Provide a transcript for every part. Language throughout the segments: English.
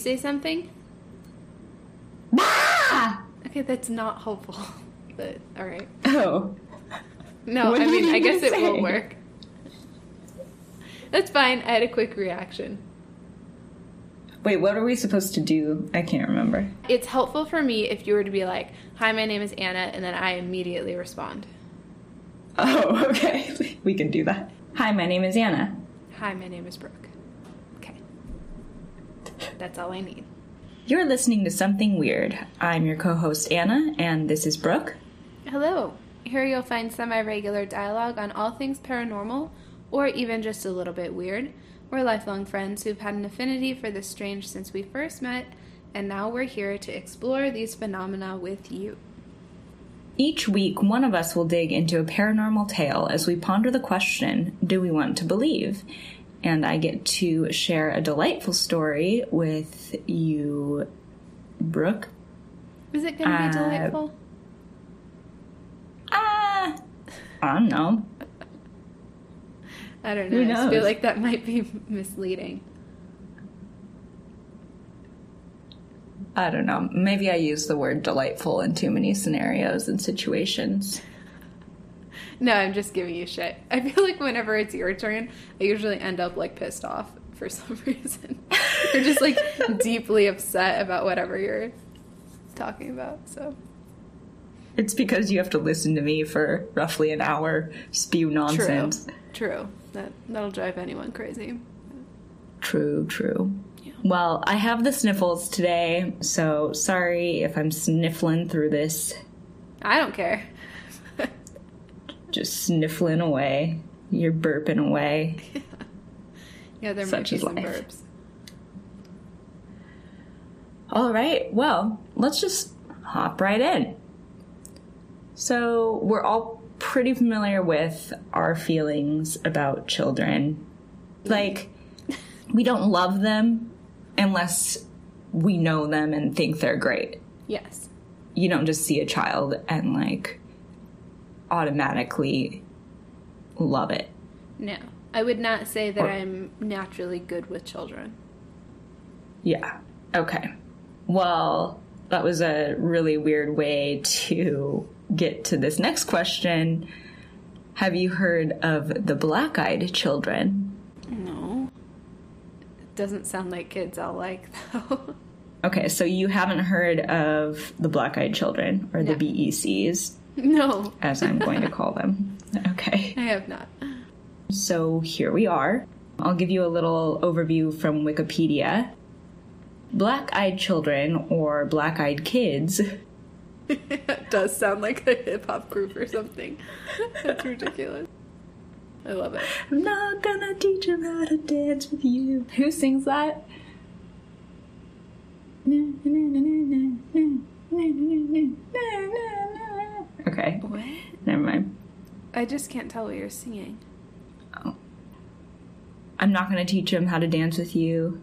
Say something. Ah! Okay, that's not hopeful. But all right. Oh. No, What I mean, I guess it say? will work. That's fine. I had a quick reaction. Wait, what are we supposed to do? I can't remember. It's helpful for me if you were to be like, "Hi, my name is Anna," and then I immediately respond. Oh, okay. We can do that. Hi, my name is Anna. Hi, my name is Brooke. Okay. That's all I need. You're listening to Something Weird. I'm your co host, Anna, and this is Brooke. Hello. Here you'll find semi regular dialogue on all things paranormal, or even just a little bit weird. We're lifelong friends who've had an affinity for the strange since we first met, and now we're here to explore these phenomena with you. Each week, one of us will dig into a paranormal tale as we ponder the question do we want to believe? And I get to share a delightful story with you, Brooke. Is it going to be Uh, delightful? Ah, I don't know. I don't who know. I just feel like that might be misleading. I don't know. Maybe I use the word delightful in too many scenarios and situations. No, I'm just giving you shit. I feel like whenever it's your turn, I usually end up like pissed off for some reason. You're just like deeply upset about whatever you're talking about. So It's because you have to listen to me for roughly an hour spew nonsense. true, true. That that'll drive anyone crazy. True, true. Yeah. Well, I have the sniffles today, so sorry if I'm sniffling through this. I don't care. Just sniffling away. You're burping away. Yeah, there Such might be some life. burps. All right, well, let's just hop right in. So, we're all pretty familiar with our feelings about children. Like, we don't love them unless we know them and think they're great. Yes. You don't just see a child and, like, automatically love it. No. I would not say that Or- I'm naturally good with children. Yeah. Okay. Well, that was a really weird way to get to this next question. Have you heard of the black eyed children? No. It doesn't sound like kids I'll like though. Okay, so you haven't heard of the black eyed children, or the BECs, no. as I'm going to call them. Okay. I have not. So here we are. I'll give you a little overview from Wikipedia. Black eyed children, or black eyed kids, it does sound like a hip hop group or something. That's ridiculous. I love it. I'm not gonna teach him how to dance with you. Who sings that? Okay, What? never mind. I just can't tell what you're singing. I'm not gonna teach him how to dance with you.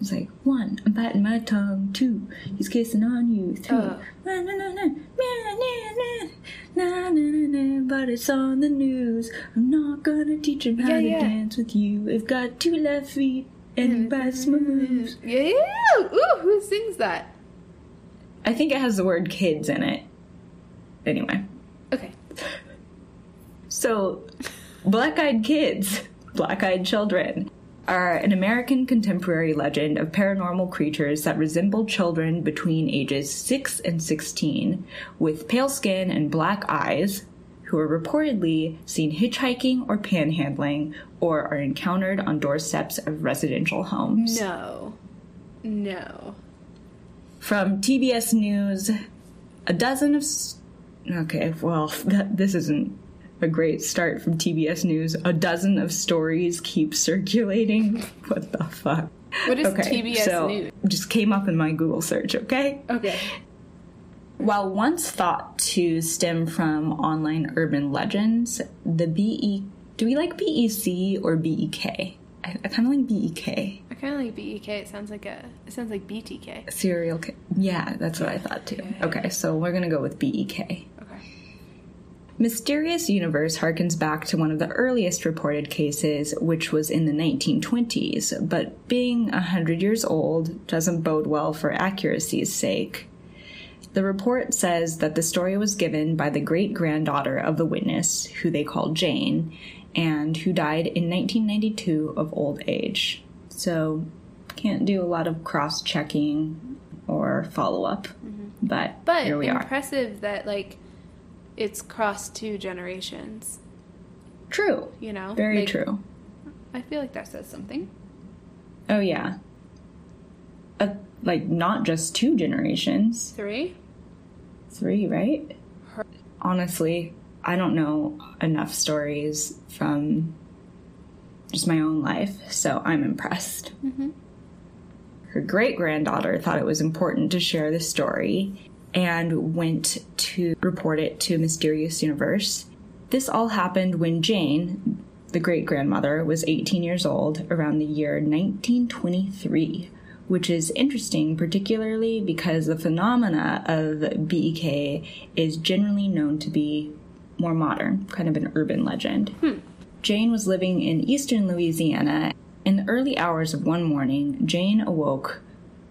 It's like one, I'm biting my tongue. Two, he's kissing on you. Three, Oh. na, na, na, na, na, na, na, na, but it's on the news. I'm not gonna teach him how Yeah, to yeah. dance with you. I've got two left feet and bites moves. Yeah. Ooh, who sings that? I think it has the word kids in it. Anyway, Okay. so black eyed kids, black eyed children, are an American contemporary legend of paranormal creatures that resemble children between ages 6 and 16 with pale skin and black eyes who are reportedly seen hitchhiking or panhandling or are encountered on doorsteps of residential homes. No. No. From TBS News, a dozen of. Okay, well, that, this isn't a great start from TBS News. A dozen of stories keep circulating. What the fuck? What is Okay, TBS so News? just came up in my Google search, okay? Okay. While once thought to stem from online urban legends, the BE. Do we like BEC or BEK? I, I kind of like BEK. I kind of like BEK. It sounds like a. It sounds like BTK. Serial. Ki- yeah, that's what I thought too. Okay, so we're gonna go with BEK. Okay. Mysterious Universe harkens back to one of the earliest reported cases, which was in the 1920s, but being 100 years old doesn't bode well for accuracy's sake. The report says that the story was given by the great granddaughter of the witness, who they called Jane, and who died in 1992 of old age. So, can't do a lot of cross checking or follow up. But, But here we are. impressive that like it's crossed two generations. True. You know, Very Like, true. I feel like that says something. Oh, yeah. Uh, like, not just two generations, Three. three, right? Her- Honestly, I don't know enough stories from just my own life, so I'm impressed. Mm-hmm. Her great granddaughter thought it was important to share the story and went to report it to Mysterious Universe. This all happened when Jane, the great grandmother, was 18 years old around the year 1923, which is interesting, particularly because the phenomena of BEK is generally known to be more modern, kind of an urban legend. Hmm. Jane was living in eastern Louisiana. In the early hours of one morning, Jane awoke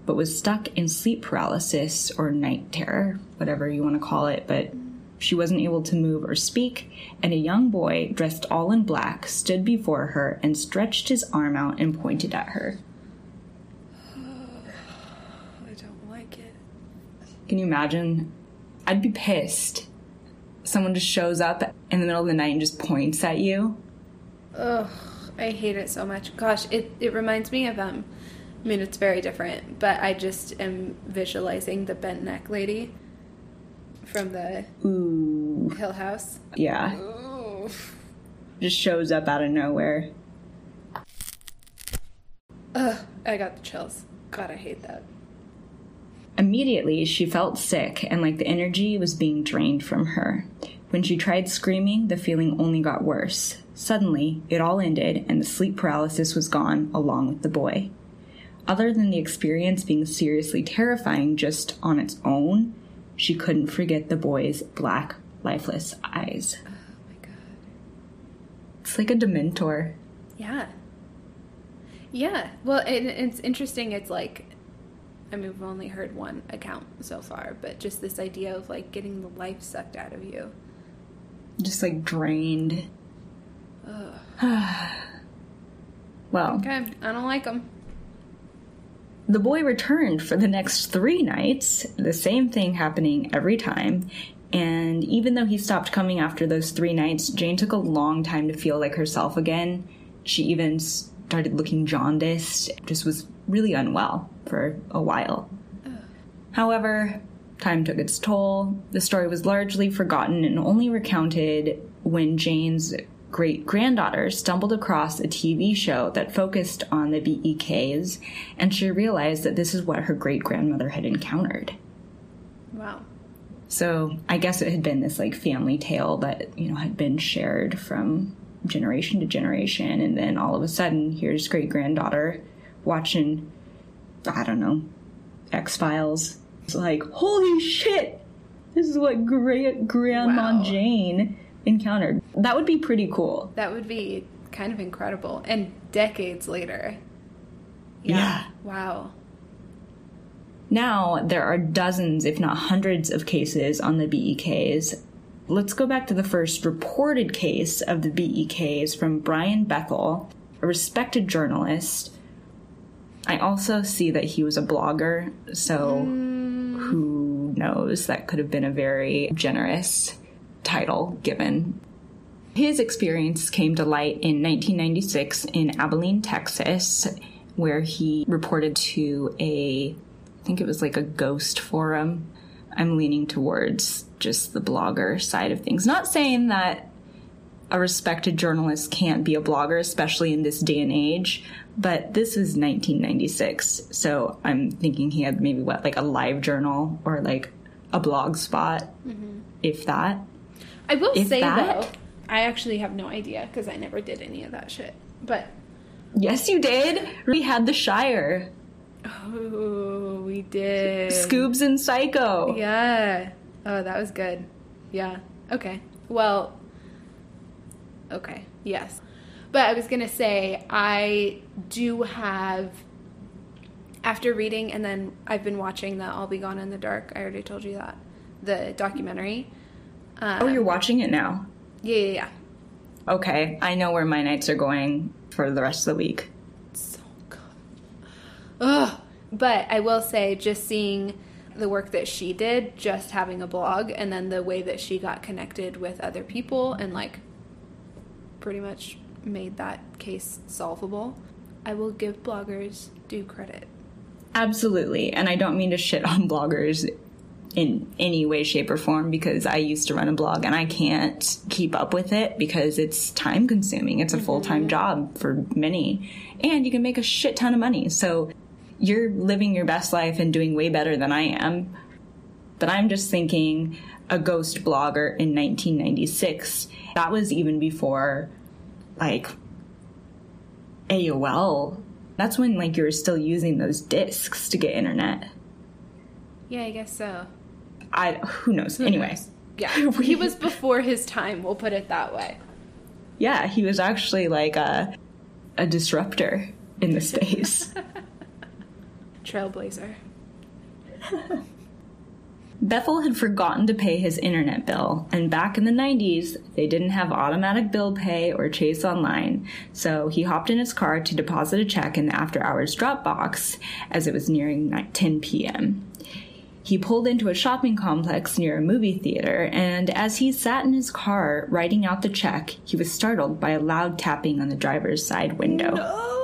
but was stuck in sleep paralysis or night terror, whatever you want to call it, but she wasn't able to move or speak, and a young boy dressed all in black stood before her and stretched his arm out and pointed at her. I don't like it. Can you imagine? I'd be pissed. Someone just shows up in the middle of the night and just points at you. Ugh, I hate it so much. Gosh, it, it reminds me of um I mean it's very different, but I just am visualizing the bent neck lady from the Ooh, Hill House. yeah. Ooh. Just shows up out of nowhere. Ugh, I got the chills. God, I hate that. Immediately, she felt sick and like the energy was being drained from her. When she tried screaming, the feeling only got worse. Suddenly, it all ended and the sleep paralysis was gone along with the boy. Other than the experience being seriously terrifying just on its own, she couldn't forget the boy's black, lifeless eyes. Oh my god. It's like a dementor. Yeah. Yeah. Well, it, it's interesting. It's like, I mean, we've only heard one account so far, but just this idea of like getting the life sucked out of you. Just like drained. Ugh. Well, Okay, I don't like them. The boy returned for the next three nights, the same thing happening every time. And even though he stopped coming after those three nights, Jane took a long time to feel like herself again. She even started looking jaundiced, just was really unwell for a while. However, time took its toll. The story was largely forgotten and only recounted when Jane's great granddaughter stumbled across a TV show that focused on the BEKs, and she realized that this is what her great grandmother had encountered. Wow. So I guess it had been this like family tale that, you know, had been shared from generation to generation, and then all of a sudden, here's great granddaughter watching, I don't know, X Files. It's like, holy shit! This is what great grandma Wow. Jane encountered. That would be pretty cool. That would be kind of incredible. And decades later. Yeah. Wow. Now, there are dozens, if not hundreds, of cases on the BEKs. Let's go back to the first reported case of the BEKs from Brian Bethel, a respected journalist. I also see that he was a blogger, so hmm. who knows? That could have been a very generous title given. His experience came to light in 1996 in Abilene, Texas, where he reported to a I think it was like a ghost forum. I'm leaning towards just the blogger side of things. Not saying that a respected journalist can't be a blogger, especially in this day and age, but this was 1996. So I'm thinking he had maybe what, like a live journal or like a blog spot, mm-hmm. if that. I will If say that- though, I actually have no idea because I never did any of that shit. But Yes, you did. We had the Shire, oh, we did. Scoobs and Psycho. Yeah. Oh, that was good. Yeah. Okay. Well, okay, yes. But I was going to say, I do have, after reading, and then I've been watching the I'll Be Gone in the Dark. I already told you that. The documentary. Um, Oh, you're watching it now? Yeah, yeah, yeah. Okay, I know where my nights are going for the rest of the week. Ugh. But I will say, just seeing the work that she did, just having a blog, and then the way that she got connected with other people and like pretty much made that case solvable, I will give bloggers due credit. Absolutely. And I don't mean to shit on bloggers in any way, shape, or form because I used to run a blog and I can't keep up with it because it's time consuming. It's a full time mm-hmm. job for many. And you can make a shit ton of money. So you're living your best life and doing way better than I am. But I'm just thinking a ghost blogger in 1996, that was even before like AOL. That's when like you were still using those discs to get internet. Yeah, I guess so. I who knows. anyway, Yeah. We- he was before his time, we'll put it that way. yeah, he was actually like a a disruptor in the space. Trailblazer. Bethel had forgotten to pay his internet bill, and back in the 90s, they didn't have automatic bill pay or Chase Online, so he hopped in his car to deposit a check in the after hours drop box as it was nearing 10 p.m. He pulled into a shopping complex near a movie theater, and as he sat in his car writing out the check, he was startled by a loud tapping on the driver's side window. Oh.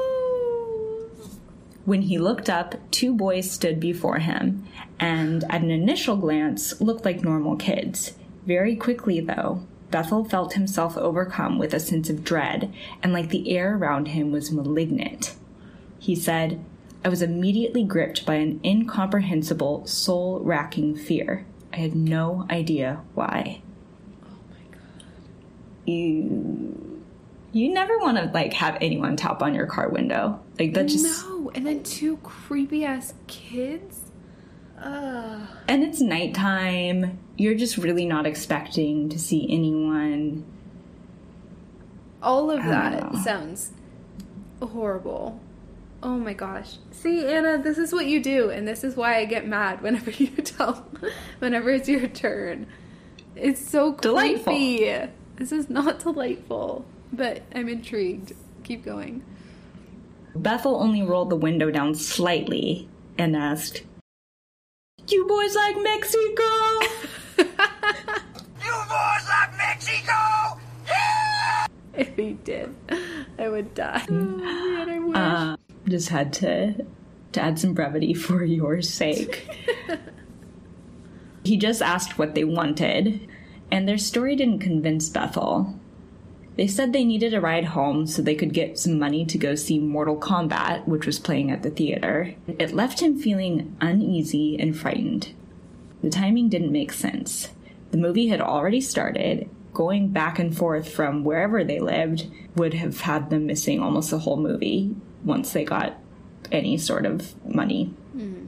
When he looked up, two boys stood before him, and at an initial glance looked like normal kids. Very quickly, though, Bethel felt himself overcome with a sense of dread, and like the air around him was malignant. He said, I was immediately gripped by an incomprehensible, soul racking fear. I had no idea why. Oh my god. You. You never want to like have anyone tap on your car window. Like that just No, and then two creepy ass kids. Ugh. And it's nighttime. You're just really not expecting to see anyone. All of that know. sounds horrible. Oh my gosh. See, Anna, this is what you do, and this is why I get mad whenever you tell, whenever it's your turn. It's so Delightful. creepy. This is not delightful, but I'm intrigued. Keep going. Bethel only rolled the window down slightly and asked, You boys like Mexico? You boys like Mexico? If he did, I would die. Oh man, I wish. Uh, just had to, to add some brevity for your sake. he just asked what they wanted, and their story didn't convince Bethel. They said they needed a ride home so they could get some money to go see Mortal Kombat, which was playing at the theater. It left him feeling uneasy and frightened. The timing didn't make sense. The movie had already started. Going back and forth from wherever they lived would have had them missing almost the whole movie once they got any sort of money. Mm-hmm.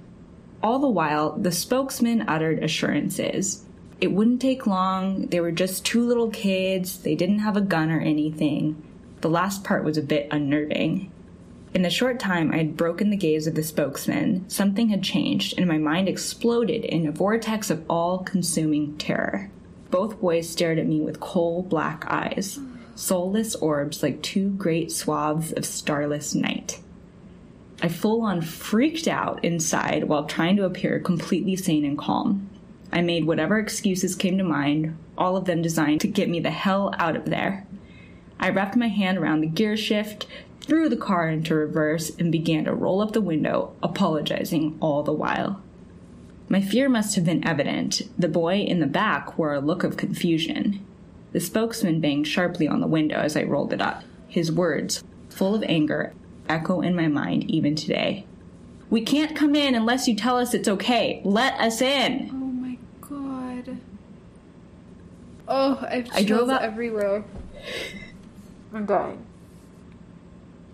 All the while, the spokesman uttered assurances. It wouldn't take long. They were just two little kids. They didn't have a gun or anything. The last part was a bit unnerving. In the short time I had broken the gaze of the spokesman, something had changed, and my mind exploded in a vortex of all consuming terror. Both boys stared at me with coal black eyes, soulless orbs like two great swaths of starless night. I full on freaked out inside while trying to appear completely sane and calm. I made whatever excuses came to mind, all of them designed to get me the hell out of there. I wrapped my hand around the gear shift, threw the car into reverse, and began to roll up the window, apologizing all the while. My fear must have been evident. The boy in the back wore a look of confusion. The spokesman banged sharply on the window as I rolled it up. His words, full of anger, echo in my mind even today. We can't come in unless you tell us it's okay. Let us in. Oh my god. Oh, I have I drove up- everywhere. I'm dying.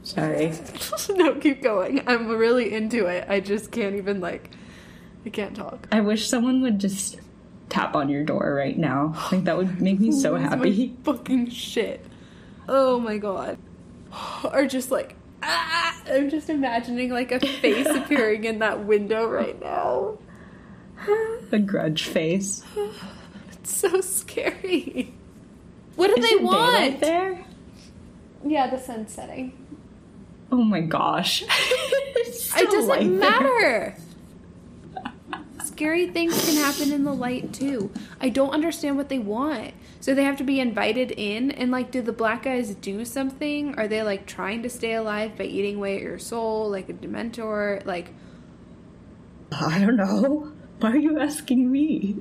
Sorry. no, keep going. I'm really into it. I just can't even like. I can't talk. I wish someone would just tap on your door right now. Like that would make me so Lose my happy. fucking shit. Oh my god. Or just like, ah! I'm just imagining like a face appearing in that window right now. A grudge face. It's so scary. What do Is they it daylight want? there? Yeah, the sun's setting. Oh my gosh. It doesn't matter. Scary things can happen in the light too. I don't understand what they want. So they have to be invited in, and like, do the black guys do something? Are they like trying to stay alive by eating away at your soul, like a dementor? Like, I don't know. Why are you asking me?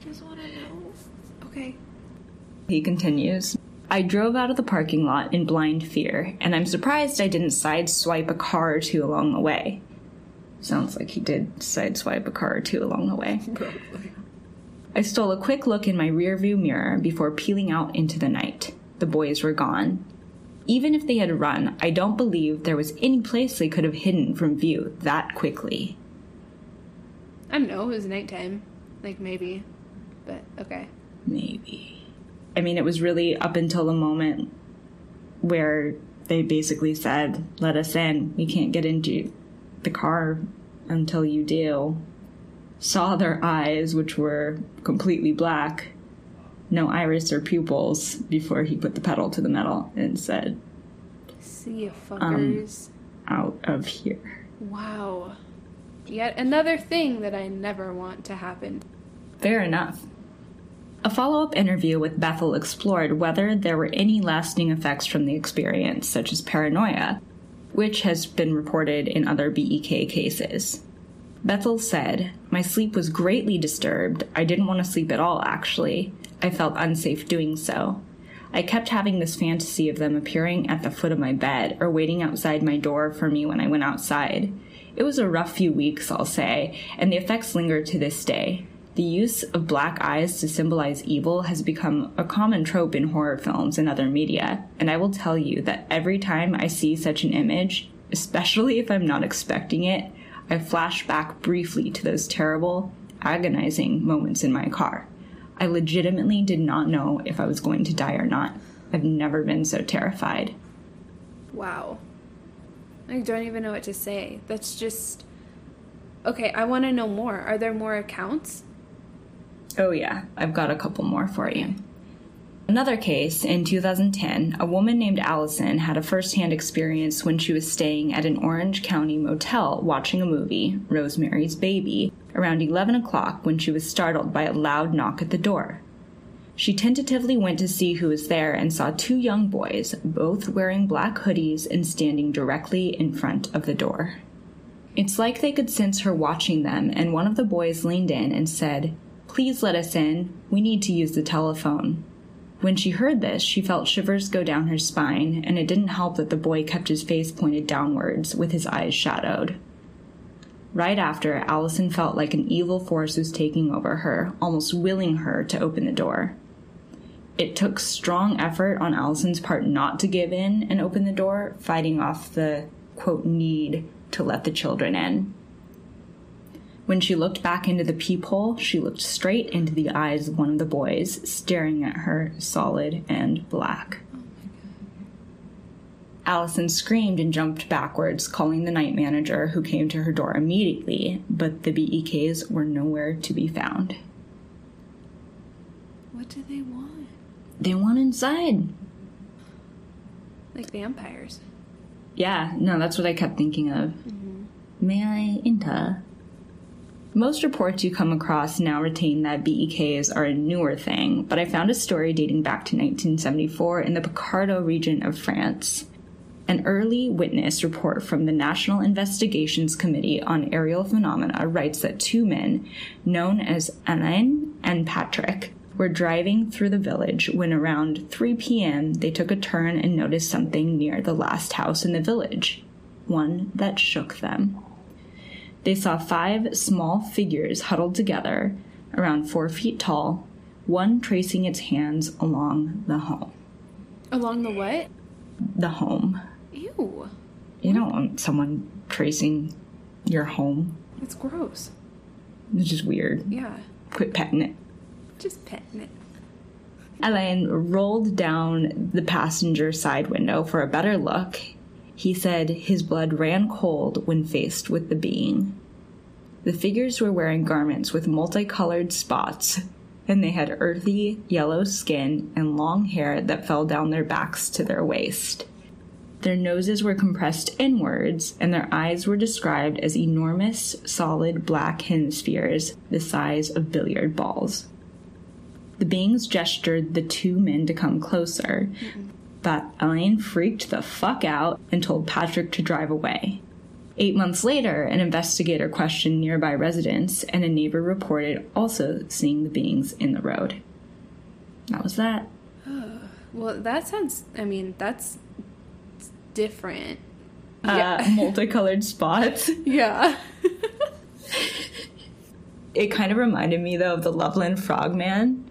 just want to know. Okay. He continues. I drove out of the parking lot in blind fear, and I'm surprised I didn't sideswipe a car or two along the way. Sounds like he did sideswipe a car or two along the way. Probably. I stole a quick look in my rearview mirror before peeling out into the night. The boys were gone. Even if they had run, I don't believe there was any place they could have hidden from view that quickly. I don't know. It was nighttime. Like, maybe. But, okay. Maybe. I mean, it was really up until the moment where they basically said, let us in. We can't get into the car until you do. Saw their eyes, which were completely black, no iris or pupils, before he put the pedal to the metal and said, See you um, fuckers. out of here. wow. Yet another thing that I never want to happen. Fair enough. A follow up interview with Bethel explored whether there were any lasting effects from the experience, such as paranoia, which has been reported in other BEK cases. Bethel said, My sleep was greatly disturbed. I didn't want to sleep at all, actually. I felt unsafe doing so. I kept having this fantasy of them appearing at the foot of my bed or waiting outside my door for me when I went outside. It was a rough few weeks, I'll say, and the effects linger to this day. The use of black eyes to symbolize evil has become a common trope in horror films and other media, and I will tell you that every time I see such an image, especially if I'm not expecting it, I flash back briefly to those terrible, agonizing moments in my car. I legitimately did not know if I was going to die or not. I've never been so terrified. Wow. I don't even know what to say. That's just. Okay, I want to know more. Are there more accounts? Oh, yeah, I've got a couple more for you. Another case, in 2010, a woman named Allison had a first hand experience when she was staying at an Orange County motel watching a movie, Rosemary's Baby, around 11 o'clock when she was startled by a loud knock at the door. She tentatively went to see who was there and saw two young boys, both wearing black hoodies and standing directly in front of the door. It's like they could sense her watching them, and one of the boys leaned in and said, Please let us in. We need to use the telephone. When she heard this, she felt shivers go down her spine, and it didn't help that the boy kept his face pointed downwards, with his eyes shadowed. Right after, Allison felt like an evil force was taking over her, almost willing her to open the door. It took strong effort on Allison's part not to give in and open the door, fighting off the, quote, need to let the children in. When she looked back into the peephole, she looked straight into the eyes of one of the boys, staring at her solid and black. Allison screamed and jumped backwards, calling the night manager, who came to her door immediately, but the BEKs were nowhere to be found. What do they want? They want inside. Like vampires. Yeah, no, that's what I kept thinking of. Mm-hmm. May I enter? Most reports you come across now retain that BEKs are a newer thing, but I found a story dating back to 1974 in the Picardy region of France. An early witness report from the National Investigations Committee on Aerial Phenomena writes that two men, known as Alain and Patrick, were driving through the village when around 3 p.m. they took a turn and noticed something near the last house in the village, one that shook them. They saw five small figures huddled together, around four feet tall, one tracing its hands along the home. Along the what? The home. Ew. You don't want someone tracing your home. It's gross. It's just weird. Yeah. Quit petting it. Just petting it. Alain rolled down the passenger side window for a better look. He said his blood ran cold when faced with the being. The figures were wearing garments with multicolored spots, and they had earthy yellow skin and long hair that fell down their backs to their waist. Their noses were compressed inwards, and their eyes were described as enormous, solid black hemispheres the size of billiard balls. The beings gestured the two men to come closer, mm-hmm. But Alain freaked the fuck out and told Patrick to drive away. Eight months later, an investigator questioned nearby residents, and a neighbor reported also seeing the beings in the road. That was that. Well, that sounds. I mean, that's different. Uh, multicolored spots. yeah. It kind of reminded me, though, of the Loveland Frogman.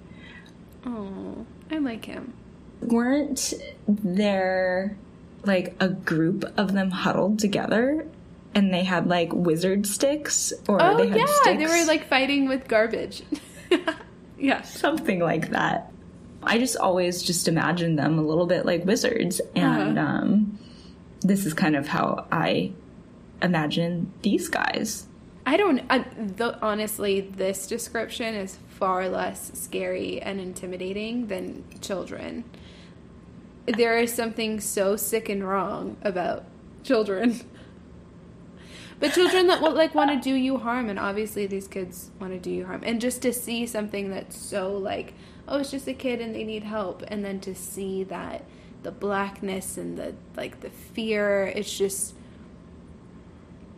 Oh, I like him. Weren't there like a group of them huddled together and they had like wizard sticks or Oh they had yeah, sticks? they were like fighting with garbage. yeah. something like that. I just always just imagined them a little bit like wizards, and Uh-huh. um, this is kind of how I imagine these guys. I don't. I, the, honestly, this description is far less scary and intimidating than children. There is something so sick and wrong about children. But children that will, like want to do you harm, and obviously these kids want to do you harm, and just to see something that's so like, oh, it's just a kid and they need help, and then to see that the blackness and the like the fear, it's just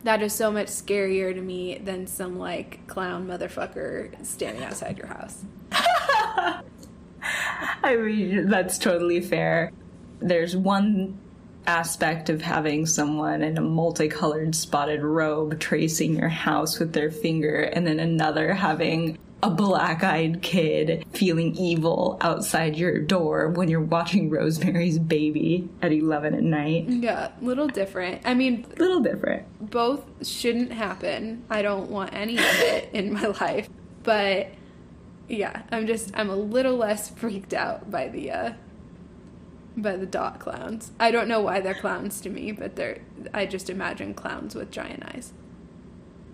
that is so much scarier to me than some like clown motherfucker standing outside your house. I mean, that's totally fair. There's one aspect of having someone in a multicolored spotted robe tracing your house with their finger, and then another having a black eyed kid feeling evil outside your door when you're watching Rosemary's Baby at 11 at night. Yeah, little different. I mean, little different. both shouldn't happen. I don't want any of it in my life. But yeah, I'm just I'm a little less freaked out by the uh by the dot clowns. I don't know why they're clowns to me, but they're I just imagine clowns with giant eyes.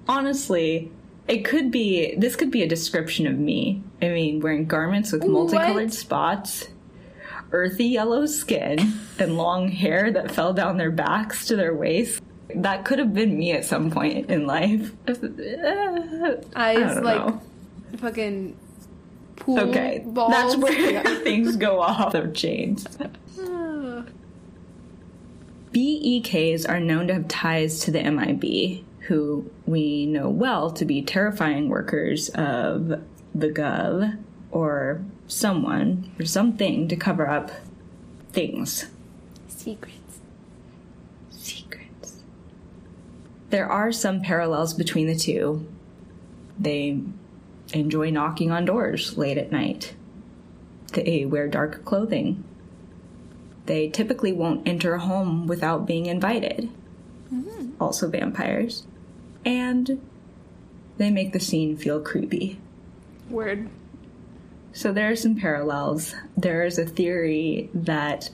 Honestly, it could be, this could be a description of me. I mean, wearing garments with multicolored What? spots, earthy yellow skin, and long hair that fell down their backs to their waist. That could have been me at some point in life. I Eyes don't like know. fucking pool Okay, balls. that's where Yeah. things go off the chains. BEKs are known to have ties to the MIB, who we know well to be terrifying workers of the Gov or someone or something to cover up things. Secrets. Secrets. There are some parallels between the two. They enjoy knocking on doors late at night. They wear dark clothing. They typically won't enter a home without being invited. Mm-hmm. Also, vampires. And they make the scene feel creepy. Word. So there are some parallels. There is a theory that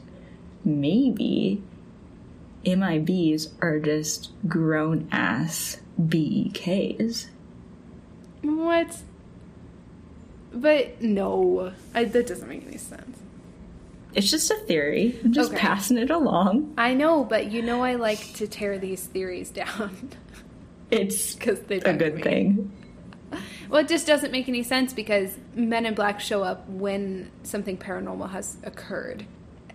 maybe MIBs are just grown ass BEKs. What? But no, I, that doesn't make any sense. It's just a theory. I'm just Okay. passing it along. I know, but you know I like to tear these theories down It's because they a good me. thing. Well, it just doesn't make any sense because Men in Black show up when something paranormal has occurred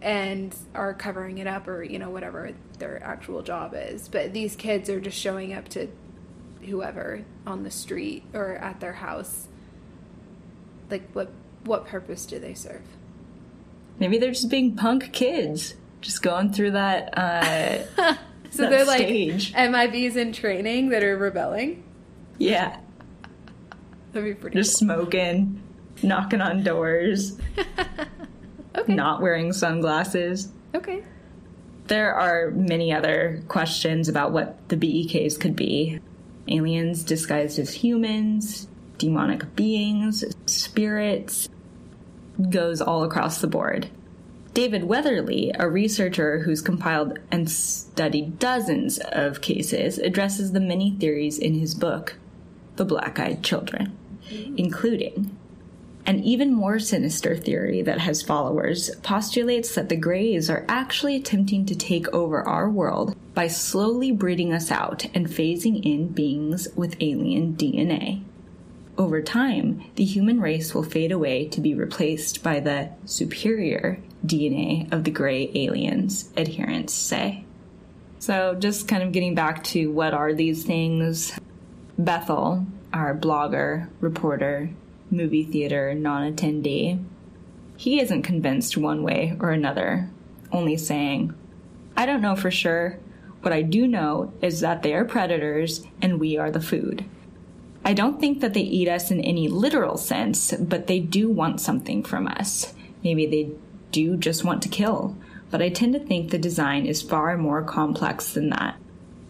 and are covering it up or, you know, whatever their actual job is. But these kids are just showing up to whoever on the street or at their house. Like what what purpose do they serve? Maybe they're just being punk kids, just going through that. Uh, So That they're like stage. MIBs in training that are rebelling. yeah, That'd be pretty just smoking, knocking on doors, Okay. not wearing sunglasses. Okay. There are many other questions about what the BEKs could be. Aliens disguised as humans, demonic beings, spirits, goes all across the board. David Weatherly, a researcher who's compiled and studied dozens of cases, addresses the many theories in his book, The Black Eyed Children, including an even more sinister theory that has followers postulates that the Greys are actually attempting to take over our world by slowly breeding us out and phasing in beings with alien DNA. Over time, the human race will fade away to be replaced by the superior DNA of the Grey aliens, adherents say. So, just kind of getting back to what are these things, Bethel, our blogger, reporter, movie theater non attendee, he isn't convinced one way or another, only saying, I don't know for sure. What I do know is that they are predators and we are the food. I don't think that they eat us in any literal sense, but they do want something from us. Maybe they do just want to kill, but I tend to think the design is far more complex than that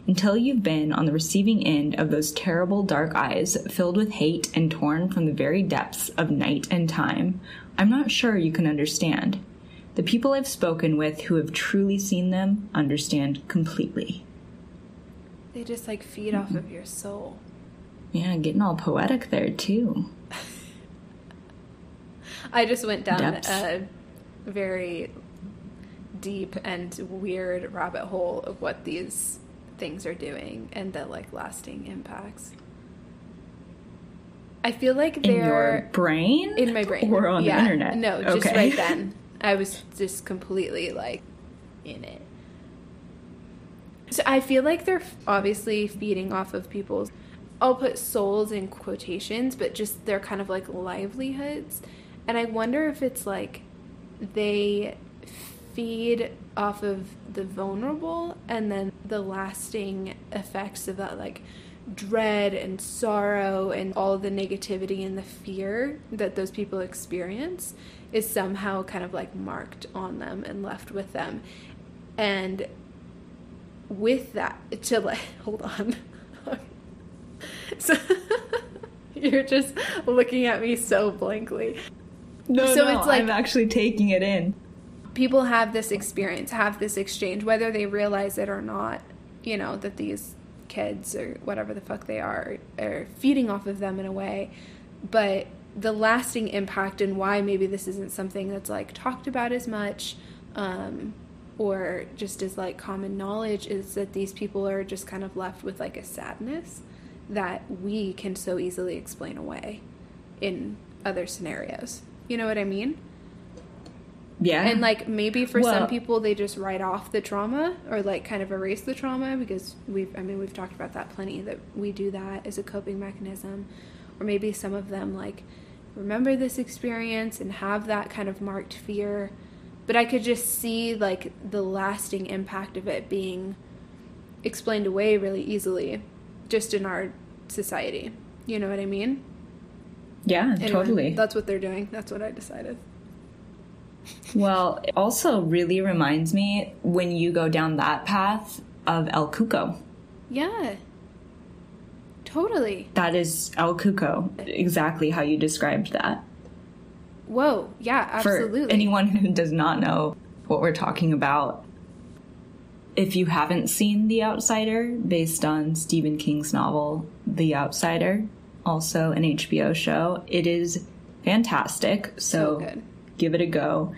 until you've been on the receiving end of those terrible dark eyes filled with hate and torn from the very depths of night and time, I'm not sure you can understand. The people I've spoken with who have truly seen them understand completely. They just like feed off of your soul. Yeah, getting all poetic there too. I just went down Depths. a very deep and weird rabbit hole of what these things are doing and the like lasting impacts. I feel like they're your brain? in my brain Or on yeah, the internet? No, just Okay. right then. I was just completely like in it. So I feel like they're obviously feeding off of people's. I'll put souls in quotations, but just they're kind of like livelihoods. And I wonder if it's like they feed off of the vulnerable and then the lasting effects of that, like dread and sorrow and all the negativity and the fear that those people experience is somehow kind of like marked on them and left with them. And with that, to like, hold on. so you're just looking at me so blankly. No, So no, it's like- I'm actually taking it in. people have this experience, have this exchange, whether they realize it or not, you know, that these kids or whatever the fuck they are are feeding off of them in a way. But the lasting impact and why maybe this isn't something that's like talked about as much um, or just as like common knowledge is that these people are just kind of left with like a sadness that we can so easily explain away in other scenarios. You know what I mean? Yeah. And like maybe for Well- some people they just write off the trauma or like kind of erase the trauma because we've I mean we've talked about that plenty that we do that as a coping mechanism. Or maybe some of them like remember this experience and have that kind of marked fear. But I could just see like the lasting impact of it being explained away really easily just in our society. You know what I mean? yeah, Anyway, totally. That's what they're doing. That's what I decided. Well, it also really reminds me when you go down that path of El Cuco. Yeah. Totally. That is El Cuco, exactly how you described that. Whoa. Yeah, absolutely. For anyone who does not know what we're talking about, if you haven't seen The Outsider, based on Stephen King's novel The Outsider, also an HBO show, it is fantastic. So So, give it a go.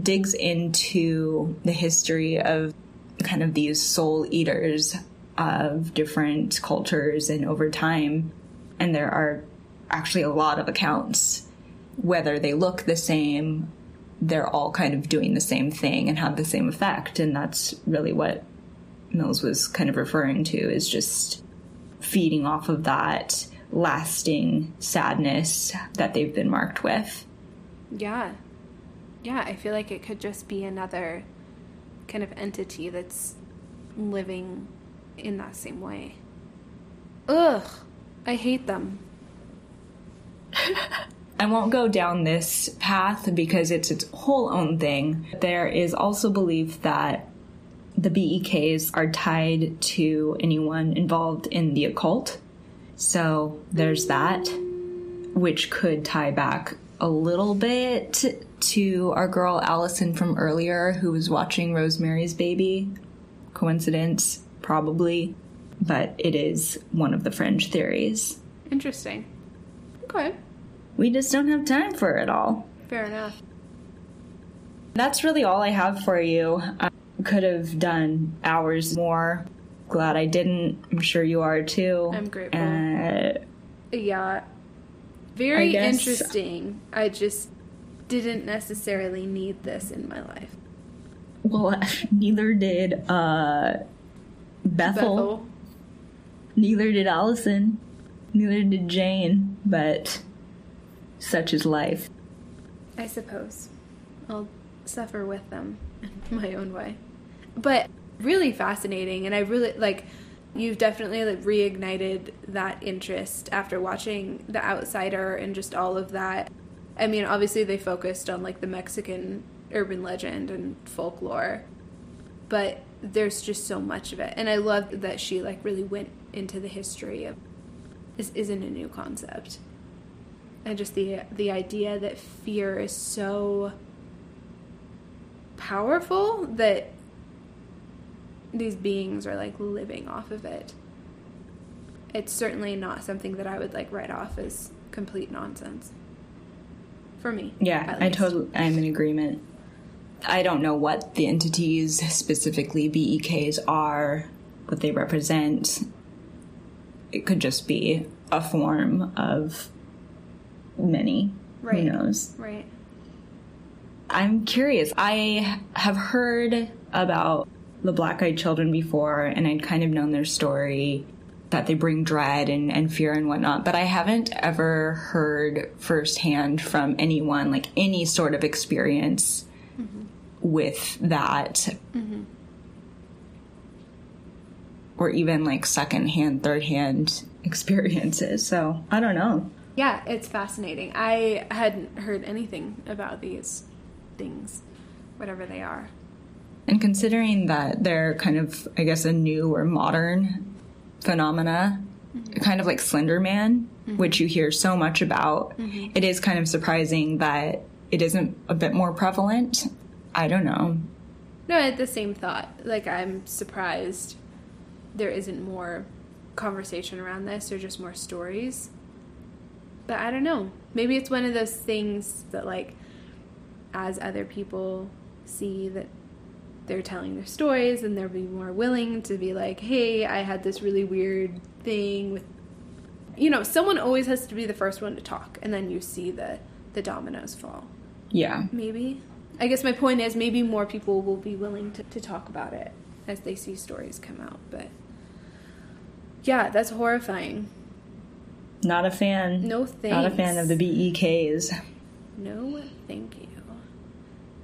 Digs into the history of kind of these soul eaters of different cultures and over time. And there are actually a lot of accounts. Whether they look the same, they're all kind of doing the same thing and have the same effect. And that's really what Mills was kind of referring to is just feeding off of that lasting sadness that they've been marked with. Yeah. Yeah, I feel like it could just be another kind of entity that's living in that same way. Ugh. I hate them. I won't go down this path because it's its whole own thing. There is also belief that the BEKs are tied to anyone involved in the occult. So there's that. which could tie back a little bit to our girl Allison from earlier who was watching Rosemary's Baby. Coincidence? Probably. But it is one of the fringe theories. Interesting. Okay. We just don't have time for it all. Fair enough. That's really all I have for you. I could have done hours more. Glad I didn't. I'm sure you are too. I'm grateful. Uh, Yeah. Very I interesting. I just didn't necessarily need this in my life. well, neither did uh, Bethel. Bethel. Neither did Allison. Neither did Jane. But such is life. I suppose. I'll suffer with them in my own way. But really fascinating and I really like you've definitely like reignited that interest after watching The Outsider and just all of that. I mean, obviously they focused on like the Mexican urban legend and folklore. But there's just so much of it. And I love that she like really went into the history of this isn't a new concept and just the the idea that fear is so powerful that these beings are like living off of it. It's certainly not something that I would like write off as complete nonsense. For me. Yeah, I totally. I'm in agreement. I don't know what the entities, specifically BEKs, are, what they represent. It could just be a form of many. Right. Who knows? Right. I'm curious. I have heard about the Black Eyed Children before, and I'd kind of known their story that they bring dread and, and fear and whatnot, but I haven't ever heard firsthand from anyone, like any sort of experience mm-hmm. with that. Mm-hmm. Or even like secondhand, third hand experiences. So I don't know. Yeah, it's fascinating. I hadn't heard anything about these things, whatever they are. And considering that they're kind of, I guess, a new or modern phenomena, mm-hmm. kind of like Slender Man, mm-hmm. which you hear so much about, mm-hmm. it is kind of surprising that it isn't a bit more prevalent. I don't know. No, I had the same thought. Like, I'm surprised there isn't more conversation around this or just more stories. But I don't know. Maybe it's one of those things that, like, as other people see that they're telling their stories, and they'll be more willing to be like, hey, I had this really weird thing with. You know, someone always has to be the first one to talk, and then you see the, the dominoes fall Yeah. maybe i guess my point is maybe more people will be willing to, to talk about it as they see stories come out but yeah that's horrifying Not a fan. no thanks Not a fan of the BEKs. no thank you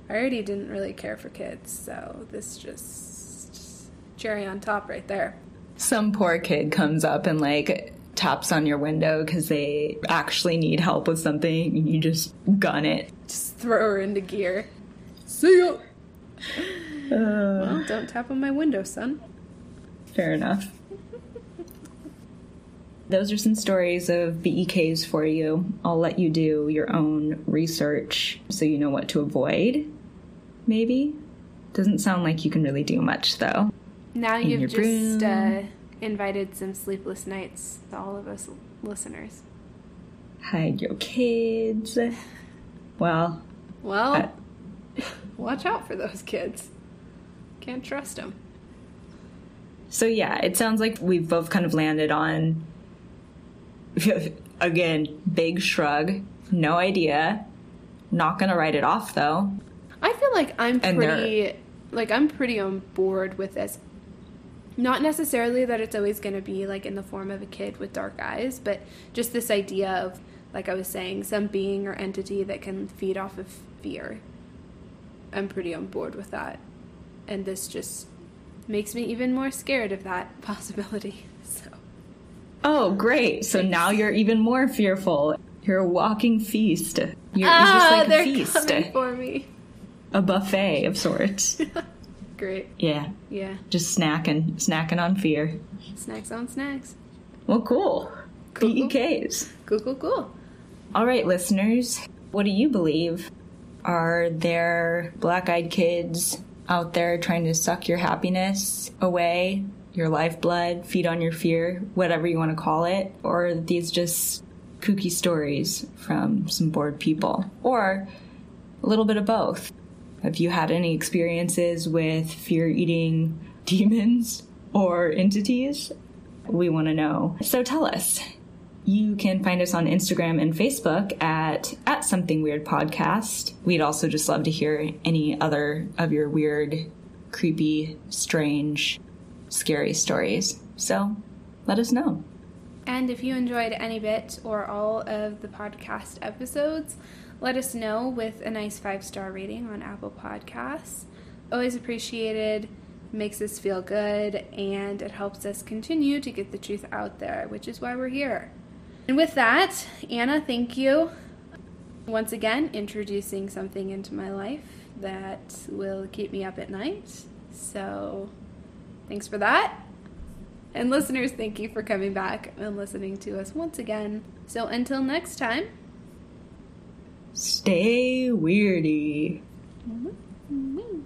i already didn't really care for kids so this just cherry on top right there Some poor kid comes up and like taps on your window because they actually need help with something and you just gun it. just throw her into gear see ya Uh, well don't tap on my window son Fair enough. Those are some stories of BEKs for you. I'll let you do your own research so you know what to avoid. Maybe? Doesn't sound like you can really do much though. now In you've just uh, invited some sleepless nights to all of us listeners Hide your kids. Well, Well, Uh, watch out for those kids. Can't trust them. so yeah, it sounds like we've both kind of landed on again, big shrug, no idea. Not gonna write it off though. I feel like I'm And pretty like I'm pretty on board with this. Not necessarily that it's always going to be like in the form of a kid with dark eyes, but just this idea of like I was saying some being or entity that can feed off of fear. I'm pretty on board with that. And this just makes me even more scared of that possibility. Oh, great. So now you're even more fearful. You're a walking feast. You're, ah, just like a feast. coming for me. A buffet of sorts. Great. yeah. Yeah. Just snacking, snacking on fear. Snacks on snacks. Well, cool. Cool, cool. BEKs. Cool, cool, cool. All right, listeners, what do you believe? Are there black eyed kids out there trying to suck your happiness away, your lifeblood, feed on your fear, whatever you want to call it? Or these just kooky stories from some bored people? Or a little bit of both? Have you had any experiences with fear eating demons or entities? We want to know. So tell us. You can find us on Instagram and Facebook at at something weird podcast. We'd also just love to hear any other of your weird, creepy, strange, scary stories. So let us know. And if you enjoyed any bit or all of the podcast episodes, let us know with a nice five star rating on Apple Podcasts. Always appreciated, makes us feel good, and it helps us continue to get the truth out there, which is why we're here. And with that, Anna, thank you once again introducing something into my life that will keep me up at night. So, thanks for that. And listeners, thank you for coming back and listening to us once again. So, until next time, Stay weirdy. Mm-hmm.